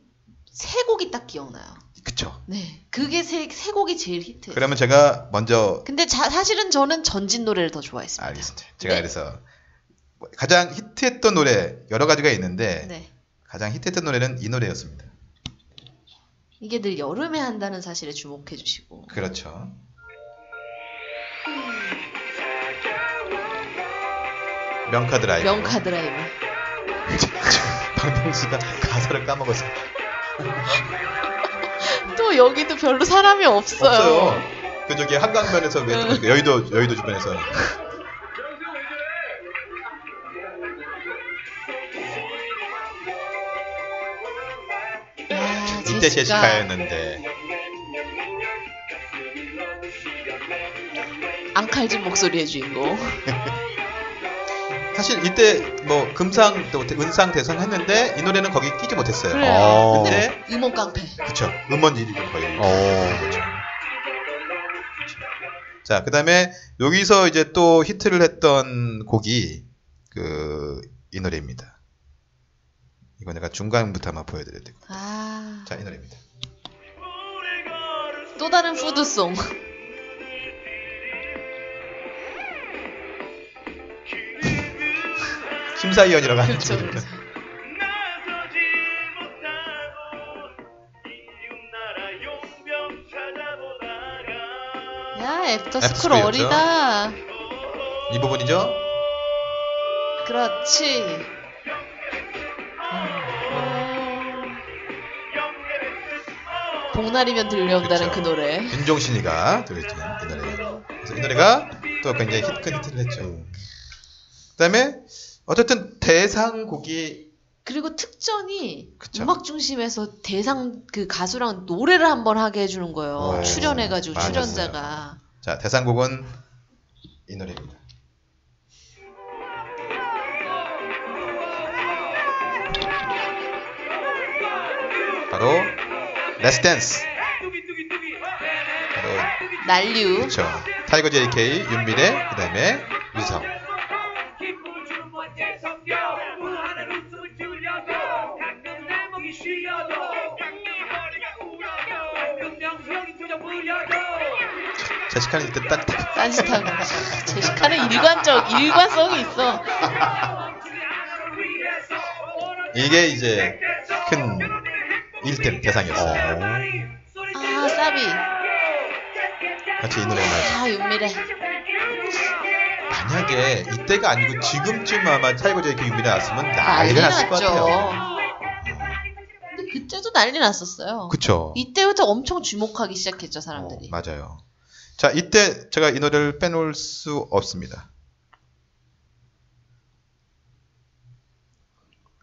세 곡이 딱 기억나요. 그쵸. 네, 그게 세, 세 곡이 제일 히트. 그러면 제가 먼저 근데 자- 사실은 저는 전진 노래를 더 좋아했습니다. 알겠습니다. 제가 네. 그래서 뭐 가장 히트했던 노래 여러 가지가 있는데 네. 가장 히트했던 노래는 이 노래였습니다. 이게 늘 여름에 한다는 사실에 주목해 주시고. 그렇죠. 명카드라이브. 명카드라이브. 박명수가 가사를 까먹어서 또 여기도 별로 사람이 없어요. 없어요. 그 저기 한강변에서 왜 응. 여의도 여의도 주변에서 야, 이때 제시카였는데 앙칼진 목소리의 주인공. 사실 이때 뭐 금상 또 은상 대상 했는데 이 노래는 거기 끼지 못했어요. 그래요. 어. 근데 음원 깡패. 그쵸 음원 1위로 거의. 어. 자, 그 다음에 여기서 이제 또 히트를 했던 곡이 그 이 노래입니다. 이거 내가 중간부터 한번 보여드려야 되고. 아, 자, 이 노래입니다. 또 다른 푸드송. 심사위원이라고 하는 그렇죠. 친구니까. 그렇죠. 야, 애프터 스쿨 애프터스쿨이었죠. 어리다. 이 부분이죠? 그렇지. 복날이면 들려온다는 그쵸. 그 노래. 윤종신이가 들었죠. 이 노래. 그래서 이 노래가 또 굉장히 히트, 큰 히트를 했죠. 그 다음에 어쨌든 대상곡이 그리고 특전이 그쵸. 음악 중심에서 대상 그 가수랑 노래를 한번 하게 해주는 거예요. 어, 출연해가지고 맞았어요. 출연자가. 자 대상곡은 이 노래입니다. 바로 Let's Dance. 바로 난리. 그렇죠. 타이거 JK, 윤미래, 그다음에 유성. 제시카는 이때 딱 딴짓하고. 제시카는 일관적, 일관성이 있어. 이게 이제 큰 1등 대상이었어요. 아, 사비. 같이 이 노래. 아, 윤미래. 만약에 이때가 아니고 지금쯤 아마 타이거 JK 윤미래 나왔으면 난리가 났을 것 같아요. 그때도 난리 났었어요. 그쵸. 이때부터 엄청 주목하기 시작했죠, 어, 사람들이. 맞아요. 자, 이때 제가 이 노래를 빼놓을 수 없습니다.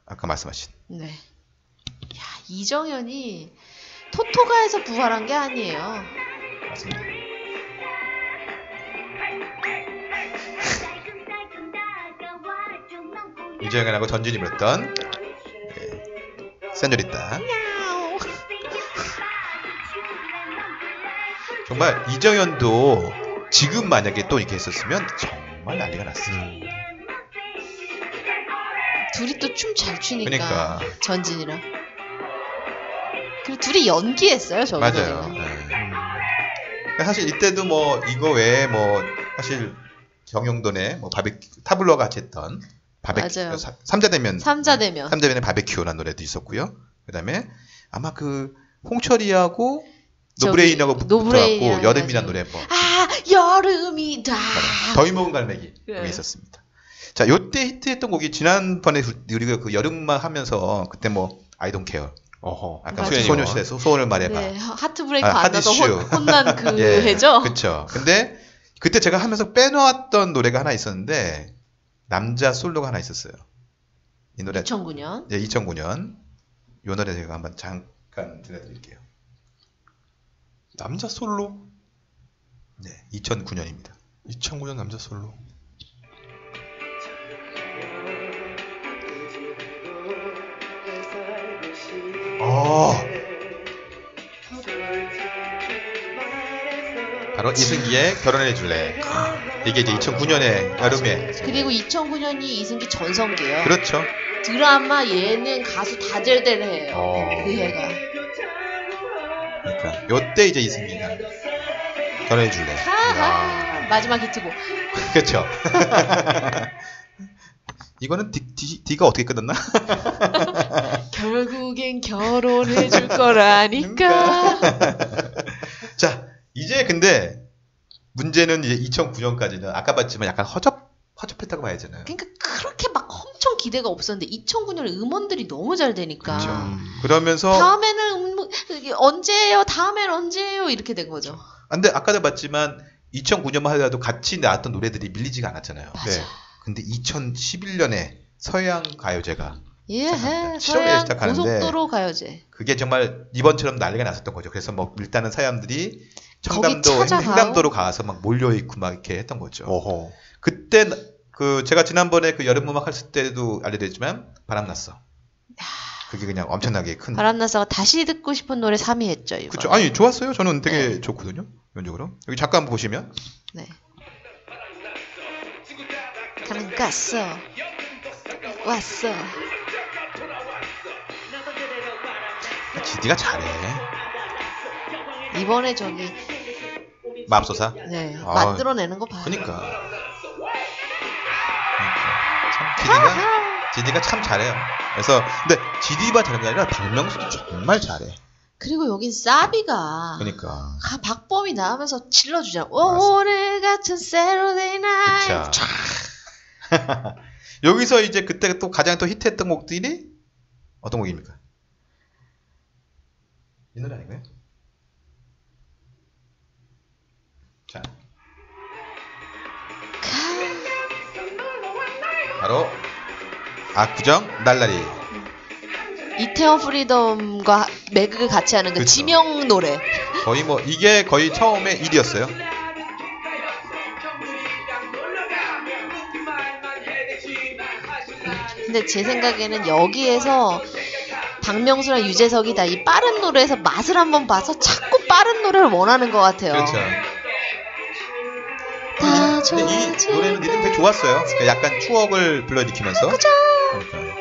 아까 말씀하신. 네. 야, 이정현이 토토가에서 부활한 게 아니에요. 맞습니다. 이정현하고 전진이 불렀던 네, 세뇨리따. 정말 이정현도 지금 만약에 또 이렇게 했었으면 정말 난리가 났어요. 둘이 또 춤 잘 추니까 그러니까. 전진이랑. 그리고 둘이 연기했어요, 저기. 맞아요. 네. 사실 이때도 뭐 이거 외에 뭐 사실 정형돈에 뭐 바비 타블로 같이 했던 바베큐 맞아요. 사- 삼자대면 삼자대면. 삼자대면의 바베큐라는 노래도 있었고요. 그다음에 아마 그 홍철이하고 노브레인하고 붙어갖고 여름이라는 해가지고. 노래 한번 아, 여름이다. 더위 먹은 갈매기 그래. 여기 있었습니다. 자, 요때 히트했던 곡이 지난번에 우리가 그 여름만 하면서 그때 뭐 I don't care 어허. 아까 맞아요. 소녀시대 소- 소원을 말해봐 네, 하트 브레이크 아, 안. 혼- 혼난 그 예, 해죠? 그쵸. 근데 그때 제가 하면서 빼놓았던 노래가 하나 있었는데 남자 솔로가 하나 있었어요. 이 노래 2009년. 예, 2009년 이 노래 제가 한번 잠깐 들려드릴게요. 남자 솔로? 네, 2009년입니다. 2009년 남자 솔로. 어. 바로 이승기의 결혼해 줄래. 이게 이제 2009년에 여름에 그리고 2009년이 이승기 전성기예요. 그렇죠. 드라마, 예능, 가수 다 제대로 해요. 어. 그 해가. 그러니까 요때 이제 이승기가 전해줄래. 하하. 마지막 히트곡. 그렇죠. 이거는 D, D, D가 어떻게 끝났나? 결국엔 결혼해 줄 거라니까. 자, 이제 근데 문제는 이제 2009년까지는 아까 봤지만 약간 허접 허접했다고 봐야잖아요. 그러니까 그렇게 막 엄청 기대가 없었는데 2009년 음원들이 너무 잘 되니까. 그렇죠. 음. 그러면서 다음에는 음, 언제예요? 다음엔 언제예요? 이렇게 된 거죠. 아, 근데 아까도 봤지만 2009년만 하더라도 같이 나왔던 노래들이 밀리지가 않았잖아요. 맞아. 네. 근데 2011년에 서양 가요제가 예, 시작합니다. 7월에 서양 시작하는데 고속도로 가요제. 그게 정말 이번처럼 난리가 났었던 거죠. 그래서 뭐 일단은 사람들이 청담도 횡-? 횡담도로 가서 막 몰려 있고 막 이렇게 했던 거죠. 어허. 그때 나- 그 제가 지난번에 그 여름 음악 했을 때도 알려드렸지만 바람 났어. 그게 그냥 엄청나게 큰. 바람나사가 다시 듣고 싶은 노래 3위 했죠, 이거. 그렇죠. 아니 좋았어요. 저는 되게 좋거든요. 기본적으로 여기 잠깐 보시면 네. 가는 갔어. 왔어. GD가 잘해. 이번에 저기 맙소사. 네, 아, 만들어내는 거 봐요. 그러니까. 참 GD가 GD가 참 잘해요. 그래서 근데 GD만 잘하는 게 아니라 박명수도 정말 잘해. 그리고 여긴 사비가 그러니까. 아, 박범이 나오면서 질러주잖아. 맞아. 오늘 같은 night. 그쵸. 여기서 이제 그때 또 가장 또 히트했던 곡들이 어떤 곡입니까? 이 노래 아닌가요? 자, 바로 압구정 날라리. 이태원 프리덤과 매극을 같이 하는 그 그쵸. 지명 노래. 거의 뭐 이게 거의 처음에 1위였어요. 근데 제 생각에는 여기에서 박명수랑 유재석이 다 이 빠른 노래에서 맛을 한번 봐서 자꾸 빠른 노래를 원하는 것 같아요. 그렇죠. 다 근데 이 노래는 리듬 되게 좋았어요. 그러니까 약간 추억을 불러일으키면서. 그죠? 그러니까.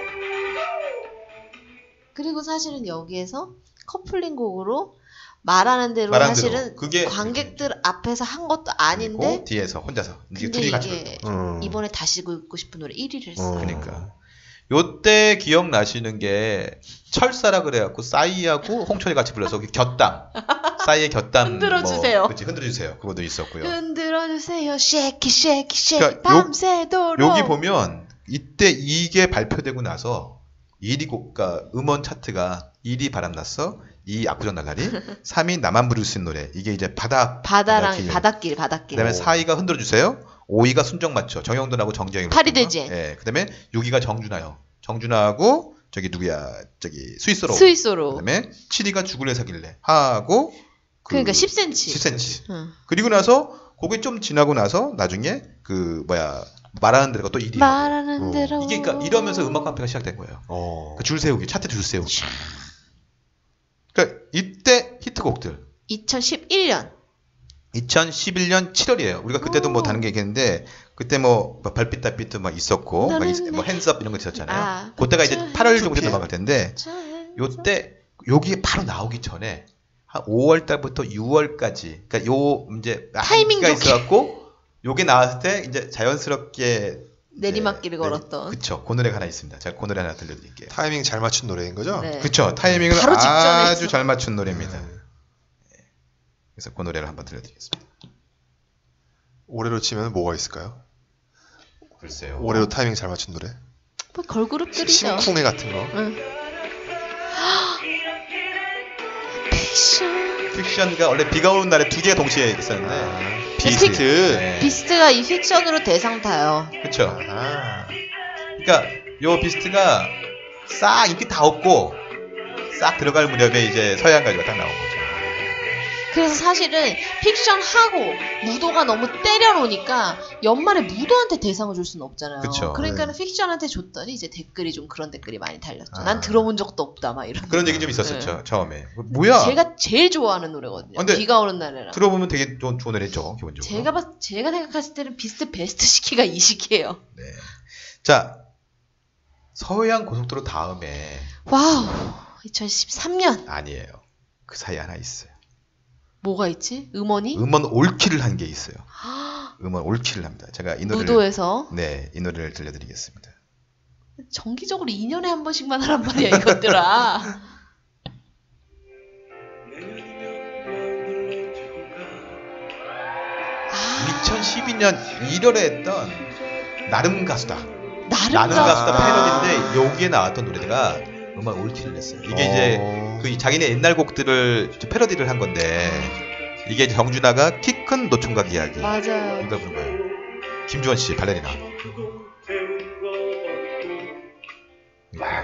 그리고 사실은 여기에서 커플링 곡으로 말하는 대로 말하는 사실은. 그게 관객들 앞에서 한 것도 아닌데 그리고 뒤에서 혼자서 이게 근데 둘이 같이 이게 음. 이번에 다시 듣고 싶은 노래 1위를 했어. 어. 요 그러니까. 요때 기억나시는 게 철사라 그래갖고 싸이하고 홍철이 같이 불러서 그 곁담 싸이의 겨땀 흔들어 주세요. 뭐, 그치 흔들어 주세요 그것도 있었고요 흔들어 주세요. shake it shake it shake it 그러니까 요- 밤새도록. 여기 보면 이때 이게 발표되고 나서 1위 곡가 음원 차트가 1위 바람났어 2위 압구정 날라리 3위 나만 부를 수 있는 노래 이게 이제 바다 바다랑 바닷길. 바닷길 바닷길. 그다음에 4위가 흔들어 주세요 5위가 순정마초 정형돈하고 정재형이 파리돼지. 예 그다음에 6위가 정준하요 정준하고 저기 누구야 저기 스위스로 스위스로. 그다음에 7위가 죽을래 사귈래 하고 그 그러니까 10cm. 10cm. 응. 그리고 나서 그게 좀 지나고 나서 나중에 그 뭐야 말하는 대로가 또 1위. 말하는 어. 대로. 이게 그러니까 이러면서 음악 카페가 시작된 거예요. 어. 그줄 세우기, 차트 줄 세우기. 그러니까 이때 히트곡들. 2011년 2011년 7월이에요. 우리가 그때도 뭐 다른 게 얘기했는데 그때 뭐, 뭐 별빛 달빛도 막 있었고 막 있- 뭐 핸즈업 이런 거 있었잖아요. 아, 그때가 이제 그쵸. 8월 정도. 넘어갈 텐데 요때 여기 바로 나오기 전에 한 5월 달부터 6월까지 그러니까 요 이제 타이밍 가 좋게. 있어갖고 요게 나왔을 때 이제 자연스럽게 내리막길을 이제 걸었던. 그쵸 그 노래가 하나 있습니다. 제가 그 노래 하나 들려드릴게요. 타이밍 잘 맞춘 노래인 거죠? 네. 그쵸 타이밍을 바로 직전에 아주. 잘 맞춘 노래입니다. 네. 그래서 그 노래를 한번 들려드리겠습니다. 올해로 치면 뭐가 있을까요? 글쎄요. 올해로 타이밍 잘 맞춘 노래? 뭐 걸그룹들이죠. 심쿵해 같은 거. 응. 픽션. 픽션과 원래 비가 오는 날에 두 개가 동시에 있었는데 아, 비스트. 비스트. 네. 비스트가 이 픽션으로 대상 타요. 그쵸. 아, 그러니까 요 비스트가 싹 인기 다 없고 싹 들어갈 무렵에 이제 서해안 가요가 딱 나온 거죠. 그래서 사실은 픽션 하고 무도가 너무 때려놓으니까 연말에 무도한테 대상을 줄 수는 없잖아요. 그쵸. 그러니까는 픽션한테 줬더니 이제 댓글이 좀 그런 댓글이 많이 달렸죠. 아. 난 들어본 적도 없다 막 이런. 그런 얘기 좀 있었었죠 처음에. 뭐야? 네. 제가 제일 좋아하는 노래거든요. 근데 비가 오는 날에랑. 들어보면 되게 좋은, 좋은 노래죠 기본적으로. 제가 봤 제가 생각했을 때는 비스트 베스트 시기가 이 시기예요. 네. 자 서해안 고속도로 다음에 Wow. 2013년 아니에요. 그 사이에 하나 있어요. 뭐가 있지? 음원이? 음원 올킬을 한 게 있어요. 음원 올킬을 합니다. 제가 이 노래를 무도에서 네, 이 노래를 들려드리겠습니다. 정기적으로 2년에 한 번씩만 하란 말이야 이것들아. 아, 2012년 1월에 했던 나름 가수다. 나름 나름 가수다. 가수다 패러디인데 여기에 나왔던 노래가 음악 올킬을 했어요. 이게 이제 어. 그 자기네 옛날 곡들을 좀 패러디를 한 건데 이게 이제 정준하가 키 큰 노총각 이야기 맞아요. 이걸 부른 거예요. 김주원 씨 발레리나.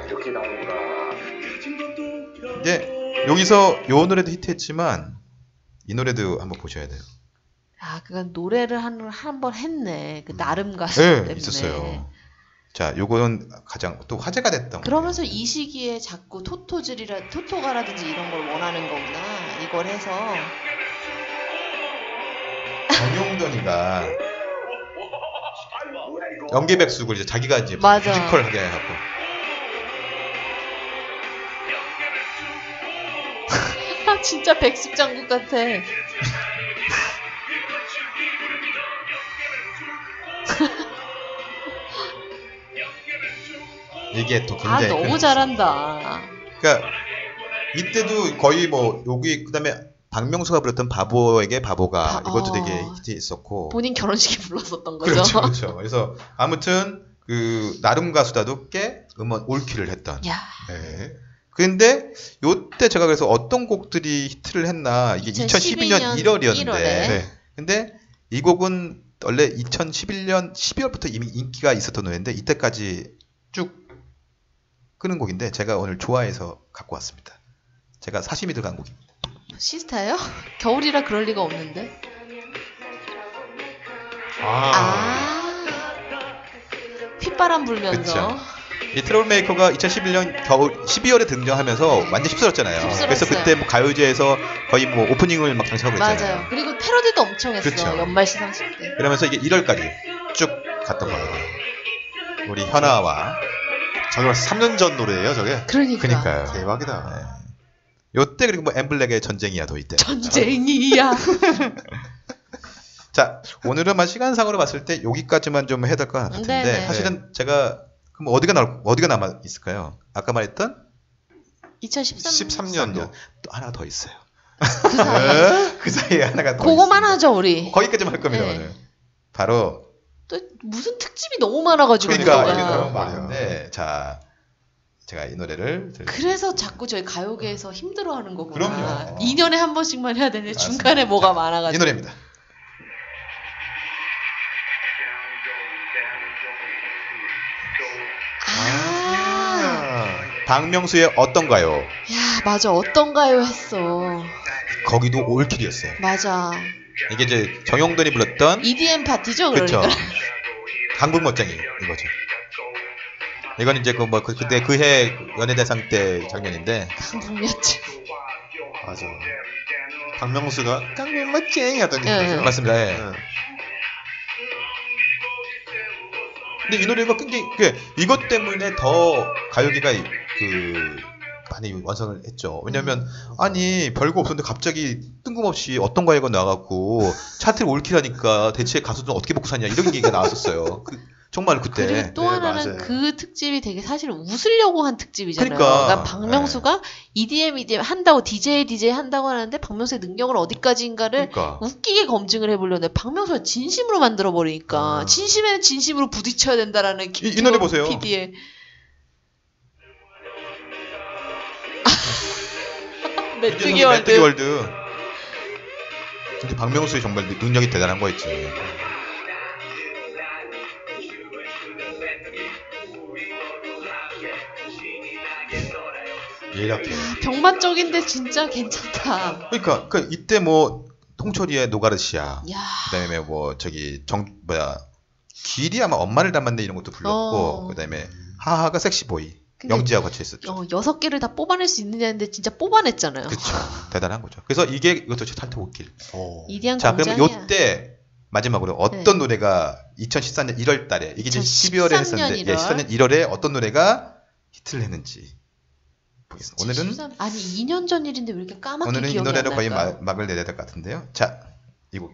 이렇게 나오는구나. 이제 여기서 요 노래도 히트했지만 이 노래도 한번 보셔야 돼요. 아, 그건 노래를 한번 했네. 그 나름 가수 네, 때문에. 있었어요. 자, 요거는 가장 또 화제가 됐던 그러면서 거예요. 이 시기에 자꾸 토토질이라 토토가라든지 이런 걸 원하는 거구나. 이걸 해서 정용돈이가 연계백숙을 이제 자기가 이제 맞아. 뮤지컬 하게 해갖고 아, 진짜 백숙 장국 같아. 이게 또 아, 굉장히 너무 큰- 잘한다. 그러니까 이때도 거의 뭐 여기 그다음에 박명수가 불렀던 바보에게 바보가 바- 이것도 어. 되게 히트했었고 본인 결혼식에 불렀었던 거죠. 그렇죠 그렇죠 그래서 아무튼 그 나름 가수다도 꽤 음원 올킬을 했던 야, 네. 근데 요때 제가 그래서 어떤 곡들이 히트를 했나 이게 2012년 2012년 1월이었는데 1월에. 네. 근데 이 곡은 원래 2011년 12월부터 이미 인기가 있었던 노래인데 이때까지 쭉 끄는 곡인데 제가 오늘 좋아해서 갖고 왔습니다. 제가 사심이 들어간 곡입니다. 시스타요? 겨울이라 그럴 리가 없는데. 아. 아, 휘바람 불면서. 그쵸. 이 트러블 메이커가 2011년 겨울 12월에 등장하면서 완전 휩쓸었잖아요. 휩쓸었어요. 그래서 그때 뭐 가요제에서 거의 뭐 오프닝을 막 장식하고 그랬잖아요. 맞아요. 그리고 패러디도 엄청 했어. 그쵸. 연말 시상식 때. 그러면서 이게 1월까지 쭉 갔던 거예요. 우리 현아와 저게 벌써 3년 전 노래예요, 저게. 그러니까. 그니까요. 대박이다. 네. 요때 그리고 뭐 엠블랙의 전쟁이야 도 이때. 전쟁이야. 자 오늘은 만 시간상으로 봤을 때 여기까지만 좀 해야 될 것 같은데 네네. 사실은 제가 그럼 어디가 나 어디가 남아 있을까요? 아까 말했던 2013. 13년도. 또 하나 더 있어요. 그 사이. 그 사이에 하나가 더 그거만 있습니다. 하죠, 우리. 거기까지만 할 겁니다 네. 오늘. 바로 또 무슨 특집이 너무 많아가지고. 그러니까. 이게 너무. 많은데 자 제가 이 노래를 들... 그래서 자꾸 저희 가요계에서 힘들어하는 거구나. 그럼요. 2년에 한 번씩만 해야 되는데 맞습니다. 중간에 뭐가 자, 많아가지고. 이 노래입니다. 아, 박명수의 어떤가요? 야 맞아 어떤가요 했어. 거기도 올킬이었어요. 맞아. 이게 이제 정용돈이 불렀던 EDM 파티죠, 그렇죠. 그러니까. 강북 멋쟁이 이거죠. 이건 이제 그 뭐 그때 그 해 연예대상 때 장면인데 강북이었지. 맞아. 박명수가 깡면 멋쟁이 하던 게 예. 예. 맞습니다. 예. 예. 근데 이 노래가 굉장히 그 이것 때문에 더 가요계가 이- 그 많이 완성을 했죠. 왜냐면 아니 별거 없었는데 갑자기 뜬금없이 어떤 가요가 나와갖고 차트를 올킬하니까 대체 가수들은 어떻게 먹고 사냐 이런 얘기가 나왔었어요. 그, 정말 그때. 그리고 또 네, 하나는 맞아요. 그 특집이 되게 사실 웃으려고 한 특집이잖아요. 그러니까. 그러니까 박명수가 EDM, EDM 한다고 DJ, DJ 한다고 하는데 박명수의 능력을 어디까지인가를 그러니까. 웃기게 검증을 해보려는데 박명수가 진심으로 만들어 버리니까 음. 진심에는 진심으로 부딪혀야 된다라는 이- 이 노래 보세요. PD의 메뚜기 world. 메뚜기 world. 근데 박명수의 정말 능력이 대단한 거였지. 이렇게. 병맛적인데 진짜 괜찮다. 그러니까 그 이때 뭐 홍철이의 노가르시아, 야. 그다음에 뭐 저기 정 뭐야 길이 아마 엄마를 닮았네 이런 것도 불렀고, 어. 그다음에 하하가 sexy boy 영지와 같이 했었죠. 어, 여섯 개를 다 뽑아낼 수 있느냐는데 진짜 뽑아냈잖아요. 그렇죠. 대단한 거죠. 그래서 이게 이것도. 어. 이디안 자. 그러면 요때 마지막으로 어떤 네. 노래가 2014년 1월 달에 이게 이제 12월에 2013년 했었는데 1월. 예, 14년 1월에 어떤 노래가 히트를 했는지 보겠습니다. 오늘은 13 아니 2년 전 일인데 왜 이렇게 까맣게 오늘은 이 노래로 안 거의? 막, 막을 내야 될 것 같은데요. 자, 이 곡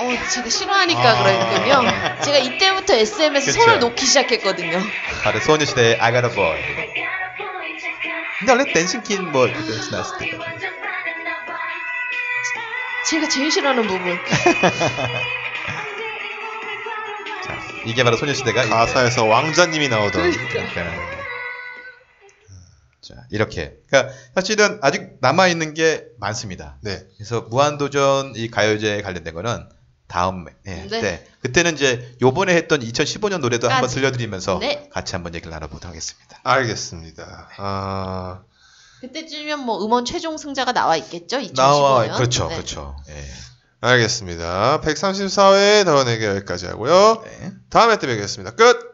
어, 제가 싫어하니까 아. 그랬군요. 제가 이때부터 SM에서 그쵸. 손을 놓기 시작했거든요. 바로 소녀시대의 I Got a Boy. 근데 원래 댄싱퀸 뭐 댄스 나왔을 때 제가 제일 싫어하는 부분. 이게 바로 소녀시대가 이때 가사에서 왕자님이 나오던 그러니까. 자, 이렇게. 그러니까 사실은 아직 남아 있는 게 많습니다. 네. 그래서 무한도전 이 가요제에 관련된 거는 다음 예, 네. 때 그때는 이제 요번에 했던 2015년 노래도 한번. 들려드리면서 네. 같이 한번 얘기를 나눠보도록 하겠습니다. 알겠습니다. 아, 그때쯤이면 뭐 음원 최종 승자가 나와 있겠죠? 2015년. 나와 그렇죠, 네. 그렇죠. 예. 알겠습니다. 134회 더 내게 여기까지 하고요. 네. 다음에 또 뵙겠습니다. 끝!